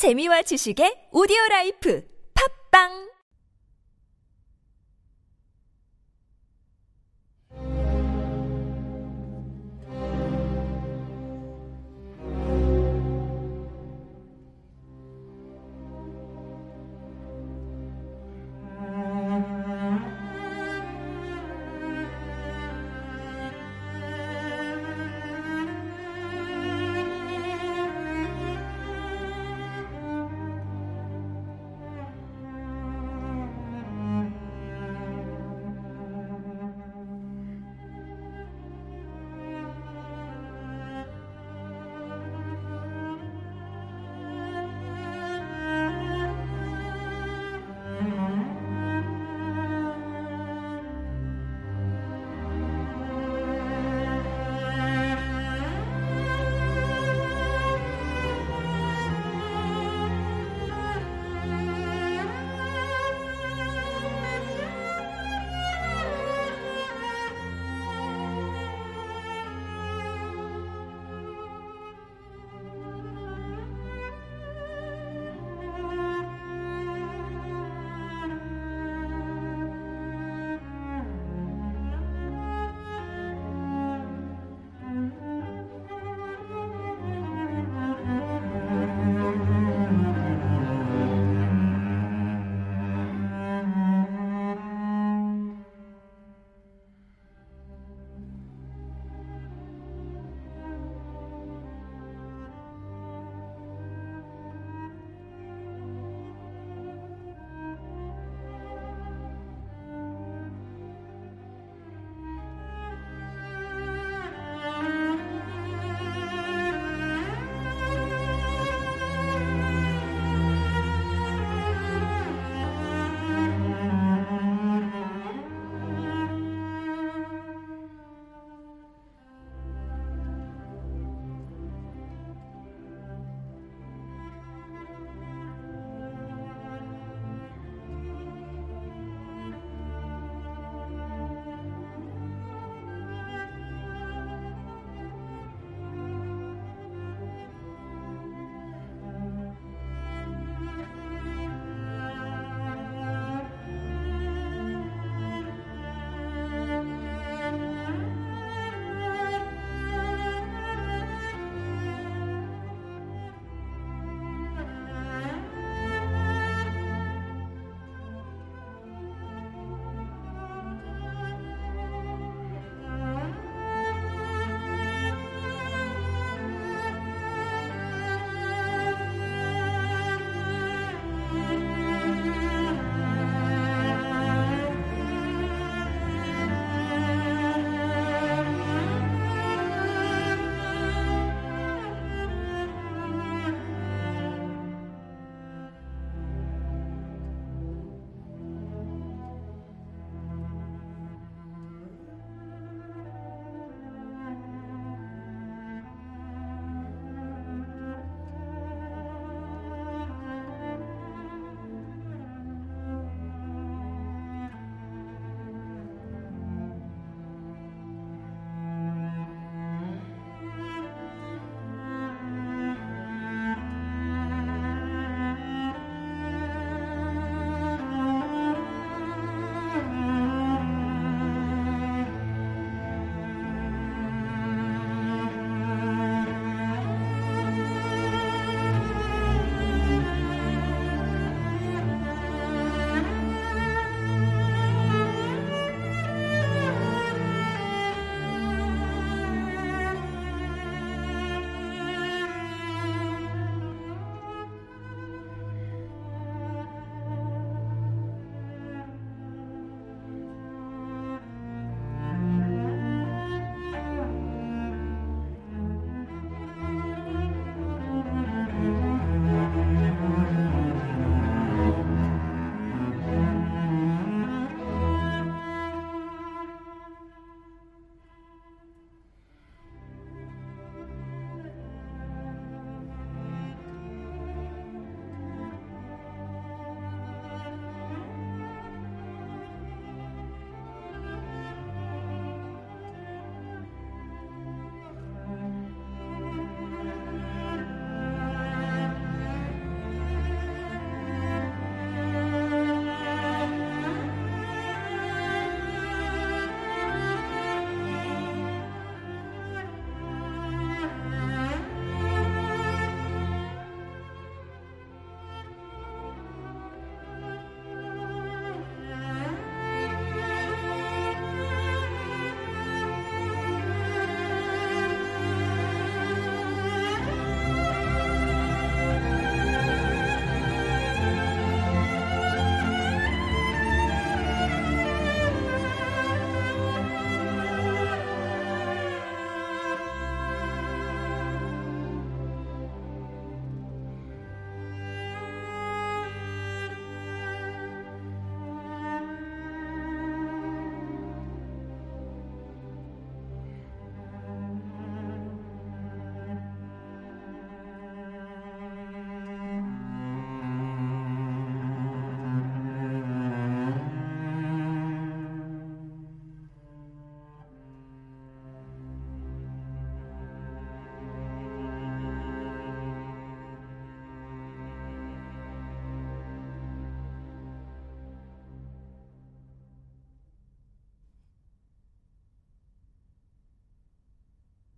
재미와 지식의 오디오 라이프. 팝빵!